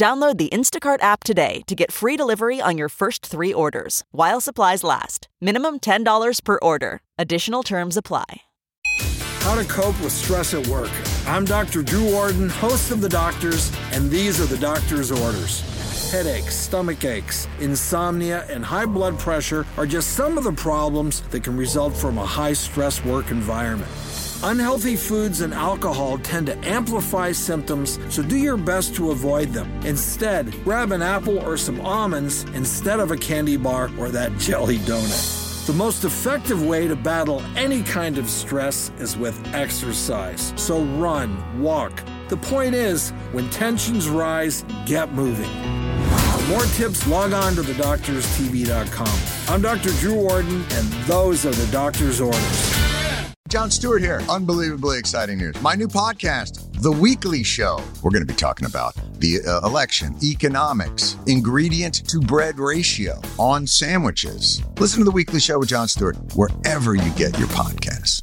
Download the Instacart app today to get free delivery on your first three orders while supplies last. Minimum $10 per order. Additional terms apply. How to cope with stress at work. I'm Dr. Drew Ordon, host of The Doctors, and these are the doctor's orders. Headaches, stomach aches, insomnia, and high blood pressure are just some of the problems that can result from a high stress work environment. Unhealthy foods and alcohol tend to amplify symptoms, so do your best to avoid them. Instead, grab an apple or some almonds instead of a candy bar or that jelly donut. The most effective way to battle any kind of stress is with exercise. So run, walk. The point is, when tensions rise, get moving. For more tips, log on to thedoctorstv.com. I'm Dr. Drew Ordon, and those are the doctor's orders. Jon Stewart here. Unbelievably exciting news. My new podcast, The Weekly Show. We're going to be talking about the uh, election, economics, ingredient to bread ratio on sandwiches. Listen to The Weekly Show with Jon Stewart wherever you get your podcasts.